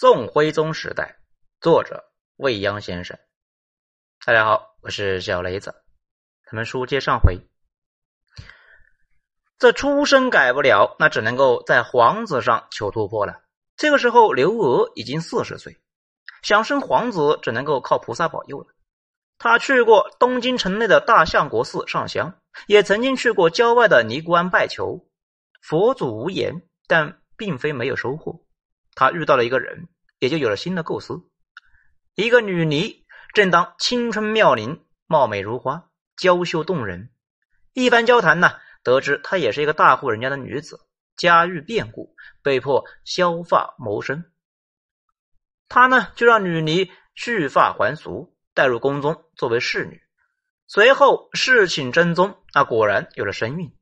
宋徽宗时代，作者未央先生。大家好，我是小雷子。咱们书接上回，这出身改不了，那只能够在皇子上求突破了。这个时候，刘娥已经四十岁，想生皇子只能够靠菩萨保佑了。他去过东京城内的大相国寺上香，也曾经去过郊外的尼姑庵拜求佛祖无言，但并非没有收获。他遇到了一个人，也就有了新的构思。一个女尼正当青春妙龄，貌美如花，娇羞动人。一番交谈呢，得知她也是一个大户人家的女子，家遇变故，被迫削发谋生。他呢，就让女尼蓄发还俗，带入宫中作为侍女。随后侍寝真宗，那果然有了身孕。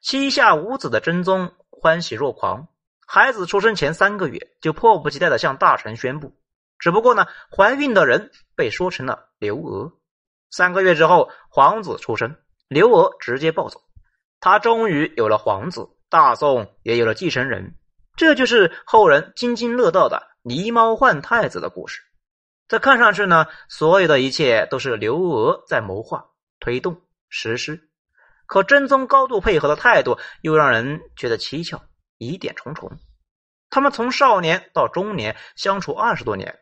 膝下无子的真宗欢喜若狂。孩子出生前三个月，就迫不及待的向大臣宣布。只不过呢，怀孕的人被说成了刘娥。三个月之后，皇子出生，刘娥直接抱走。他终于有了皇子，大宋也有了继承人。这就是后人津津乐道的“狸猫换太子”的故事。这看上去呢，所有的一切都是刘娥在谋划、推动、实施。可真宗高度配合的态度，又让人觉得蹊跷。疑点重重，他们从少年到中年相处二十多年，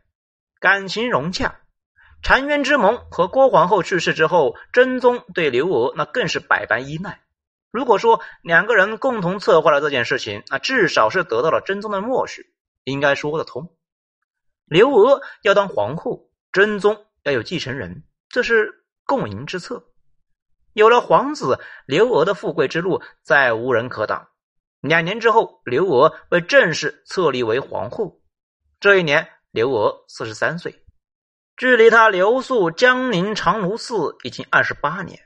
感情融洽。澶渊之盟和郭皇后去世之后，真宗对刘娥那更是百般依赖。如果说两个人共同策划了这件事情，那至少是得到了真宗的默许，应该说得通。刘娥要当皇后，真宗要有继承人，这是共赢之策。有了皇子，刘娥的富贵之路再无人可挡。两年之后，刘娥被正式册立为皇后。这一年，刘娥四十三岁，距离她留宿江宁长芦寺已经二十八年，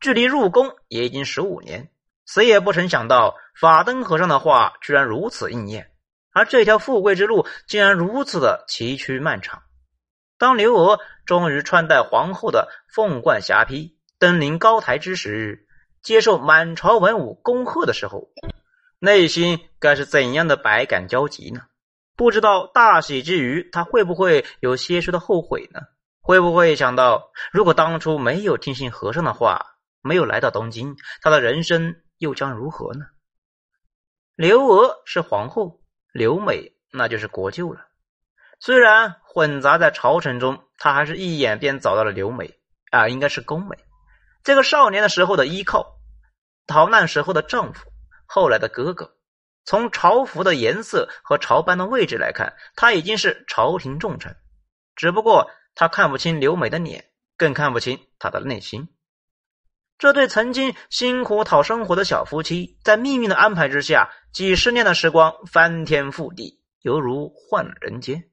距离入宫也已经十五年。谁也不曾想到，法灯和尚的话居然如此应验，而这条富贵之路竟然如此的崎岖漫长。当刘娥终于穿戴皇后的凤冠霞帔，登临高台之时，接受满朝文武恭贺的时候。内心该是怎样的百感交集呢？不知道大喜之余，他会不会有些许的后悔呢？会不会想到，如果当初没有听信和尚的话，没有来到东京，他的人生又将如何呢？刘娥是皇后，刘美那就是国舅了。虽然混杂在朝臣中，他还是一眼便找到了刘美啊，应该是宫美，这个少年的时候的依靠，逃难时候的丈夫。后来的哥哥，从朝服的颜色和朝班的位置来看，他已经是朝廷重臣。只不过他看不清刘美的脸，更看不清她的内心。这对曾经辛苦讨生活的小夫妻，在命运的安排之下，几十年的时光翻天覆地，犹如换了人间。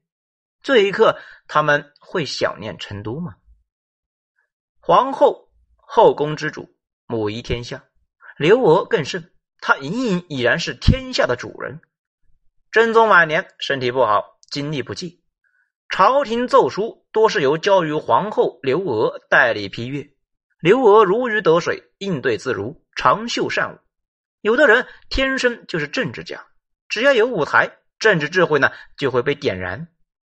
这一刻，他们会想念成都吗？皇后，后宫之主，母仪天下，刘娥更甚。他隐隐已然是天下的主人。真宗晚年身体不好，精力不济，朝廷奏书多是由交于皇后刘娥代理批阅。刘娥如鱼得水，应对自如，长袖善舞。有的人天生就是政治家，只要有舞台，政治智慧呢就会被点燃。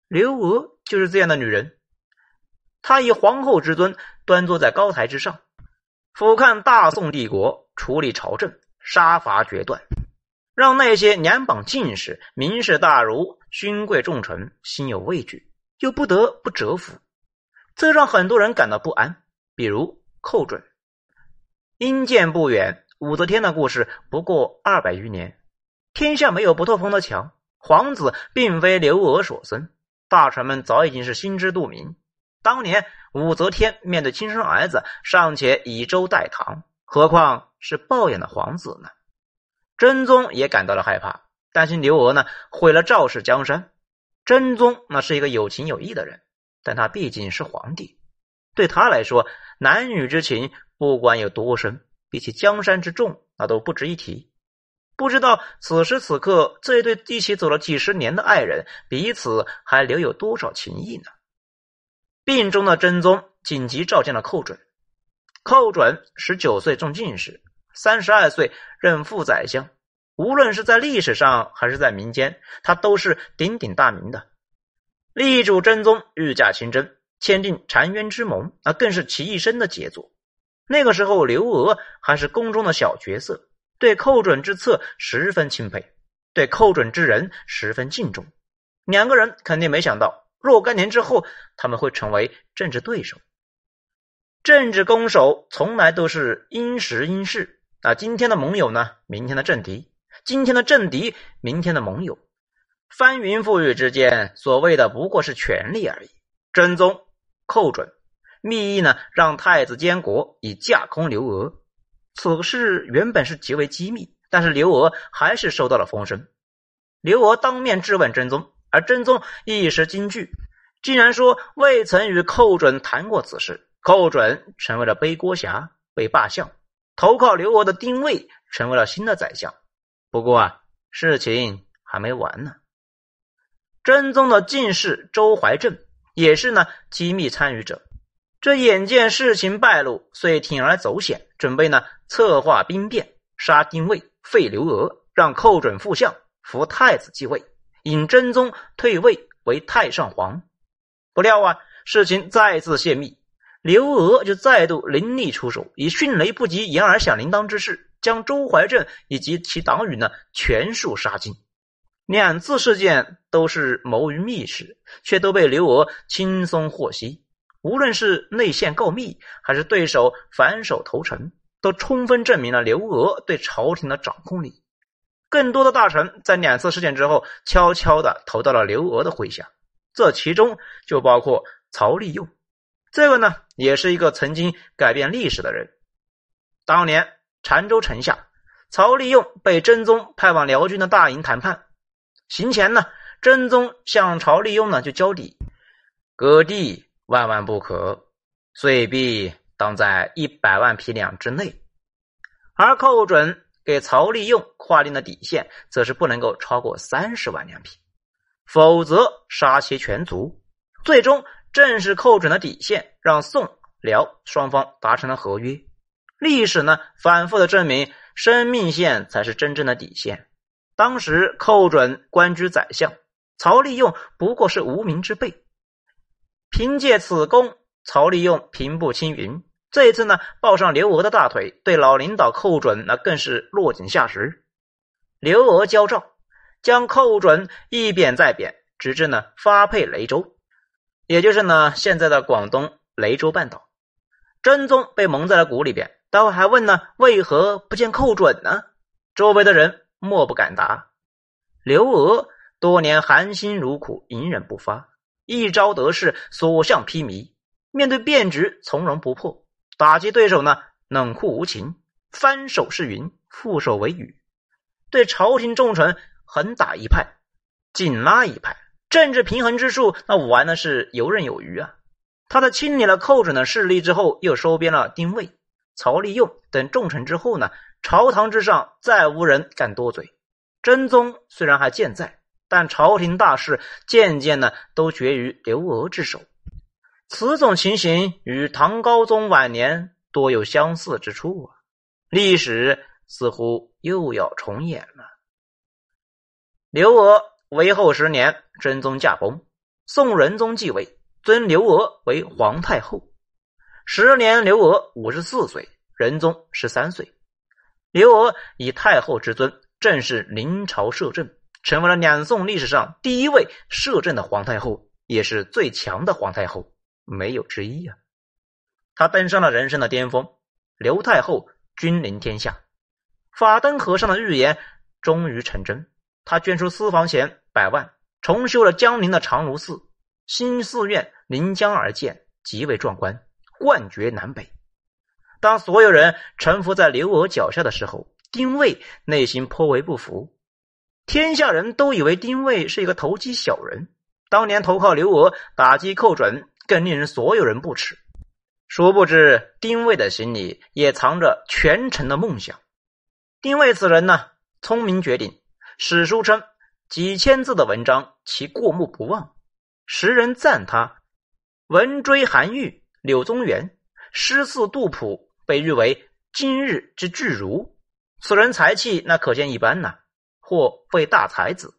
刘娥就是这样的女人。她以皇后之尊端坐在高台之上，俯瞰大宋帝国，处理朝政。杀伐决断，让那些两榜进士、名士大儒、勋贵重臣心有畏惧，又不得不折服，这让很多人感到不安。比如寇准，因见不远，武则天的故事不过二百余年，天下没有不透风的墙。皇子并非刘娥所生，大臣们早已经是心知肚明。当年武则天面对亲生儿子，尚且以粥代糖。何况是抱养的皇子呢？真宗也感到了害怕，担心刘娥呢毁了赵氏江山。真宗那是一个有情有义的人，但他毕竟是皇帝，对他来说，男女之情不管有多深，比起江山之重，那都不值一提。不知道此时此刻，这一对一起走了几十年的爱人，彼此还留有多少情谊呢？病中的真宗紧急召见了寇准。寇准十九岁中进士，三十二岁任副宰相。无论是在历史上还是在民间，他都是鼎鼎大名的。力主真宗御驾亲征，签订澶渊之盟，那更是其一生的杰作。那个时候，刘娥还是宫中的小角色，对寇准之策十分钦佩，对寇准之人十分敬重。两个人肯定没想到，若干年之后，他们会成为政治对手。政治攻守从来都是因时因势啊！今天的盟友呢，明天的政敌；今天的政敌，明天的盟友。翻云覆雨之间，所谓的不过是权力而已。真宗寇准密议呢，让太子监国以架空刘娥。此事原本是极为机密，但是刘娥还是收到了风声。刘娥当面质问真宗，而真宗一时惊惧，竟然说未曾与寇准谈过此事。寇准成为了背锅侠，被罢相。投靠刘娥的丁谓成为了新的宰相。不过啊，事情还没完呢。真宗的进士周怀正也是呢机密参与者，这眼见事情败露，遂铤而走险，准备呢策划兵变，杀丁谓，废刘娥，让寇准复相，扶太子继位，引真宗退位为太上皇。不料啊，事情再次泄密，刘娥就再度凌厉出手，以迅雷不及掩耳响铃铛之势，将周怀正以及其党羽呢全数杀尽。两次事件都是谋于密室，却都被刘娥轻松获悉。无论是内线告密，还是对手反手投诚，都充分证明了刘娥对朝廷的掌控力。更多的大臣在两次事件之后，悄悄的投到了刘娥的麾下，这其中就包括曹利用。这个呢，也是一个曾经改变历史的人。当年澶州城下，曹利用被真宗派往辽军的大营谈判。行前呢，真宗向曹利用呢就交底，割地万万不可，岁币当在一百万匹两之内。而寇准给曹利用划定的底线，则是不能够超过三十万两匹，否则杀其全族。最终，正是寇准的底线，让宋辽双方达成了合约。历史呢，反复的证明，生命线才是真正的底线。当时寇准官居宰相，曹利用不过是无名之辈。凭借此功，曹利用平步青云。这一次呢，抱上刘娥的大腿，对老领导寇准那更是落井下石。刘娥交诏，将寇准一贬再贬，直至呢发配雷州，也就是呢现在的广东雷州半岛。真宗被蒙在了鼓里边，待会还问呢为何不见寇准呢？周围的人。莫不敢答。刘娥多年含辛茹苦，隐忍不发，一朝得势，所向披靡。面对变局，从容不迫；打击对手呢，冷酷无情。翻手是云，覆手为雨。对朝廷重臣，狠打一派，紧拉一派。政治平衡之术，那玩的是游刃有余啊！他在清理了寇准的势力之后，又收编了丁谓、曹利用等重臣之后呢？朝堂之上，再无人敢多嘴。真宗虽然还健在，但朝廷大事渐渐呢都决于刘娥之手。此种情形与唐高宗晚年多有相似之处啊！历史似乎又要重演了。刘娥为后十年，真宗驾崩，宋仁宗继位，尊刘娥为皇太后。时年，刘娥五十四岁，仁宗十三岁。刘娥以太后之尊，正式临朝摄政，成为了两宋历史上第一位摄政的皇太后，也是最强的皇太后，没有之一啊！她登上了人生的巅峰，刘太后君临天下，法灯和尚的预言终于成真。他捐出私房钱百万，重修了江陵的长芦寺，新寺院临江而建，极为壮观，冠绝南北。当所有人臣服在刘娥脚下的时候，丁谓内心颇为不服。天下人都以为丁谓是一个投机小人，当年投靠刘娥打击寇准，更令人所有人不齿。殊不知，丁谓的心里也藏着权臣的梦想。丁谓此人呢，聪明绝顶。史书称，几千字的文章，其过目不忘。时人赞他，文追韩愈、柳宗元，诗似杜甫。被誉为今日之巨儒，此人才气那可见一斑呐，或为大才子。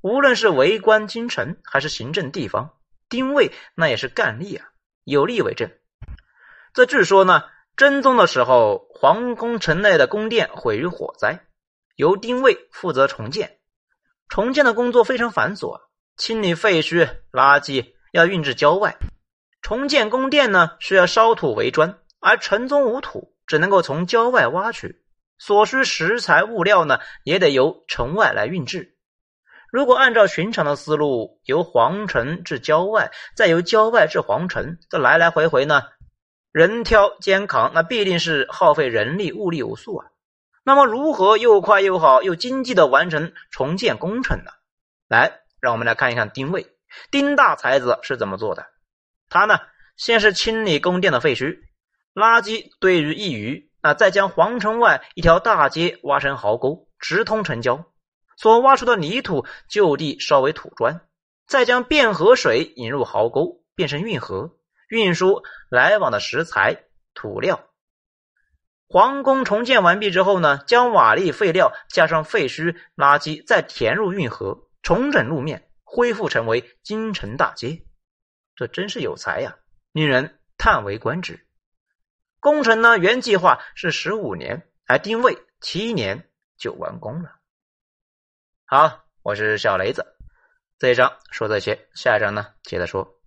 无论是为官京城还是行政地方，丁谓那也是干吏啊，有力为证。这据说呢，真宗的时候，皇宫城内的宫殿毁于火灾，由丁谓负责重建。重建的工作非常繁琐，清理废墟、垃圾要运至郊外。重建宫殿呢，需要烧土为砖，而城中无土，只能够从郊外挖取。所需食材物料呢，也得由城外来运至。如果按照寻常的思路，由皇城至郊外，再由郊外至皇城，这来来回回呢，人挑肩扛，那必定是耗费人力物力无数啊。那么，如何又快又好又经济的完成重建工程呢？来，让我们来看一看丁位丁大才子是怎么做的。他呢，先是清理宫殿的废墟、垃圾堆于一隅，啊再将皇城外一条大街挖成壕沟，直通城郊。所挖出的泥土就地烧为土砖，再将汴河水引入壕沟，变成运河，运输来往的石材、土料。皇宫重建完毕之后呢，将瓦砾废料加上废墟垃圾，再填入运河，重整路面，恢复成为京城大街。这真是有才呀，令人叹为观止。工程呢，原计划是十五年，而丁未七年就完工了。好，我是小雷子，这一章说这些，下一章呢接着说。